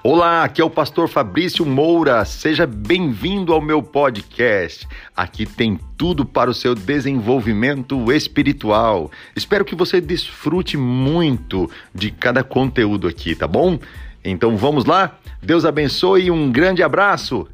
Olá, aqui é o pastor Fabrício Moura. Seja bem-vindo ao meu podcast. Aqui tem tudo para o seu desenvolvimento espiritual. Espero que você desfrute muito de cada conteúdo aqui, tá bom? Então vamos lá? Deus abençoe e um grande abraço.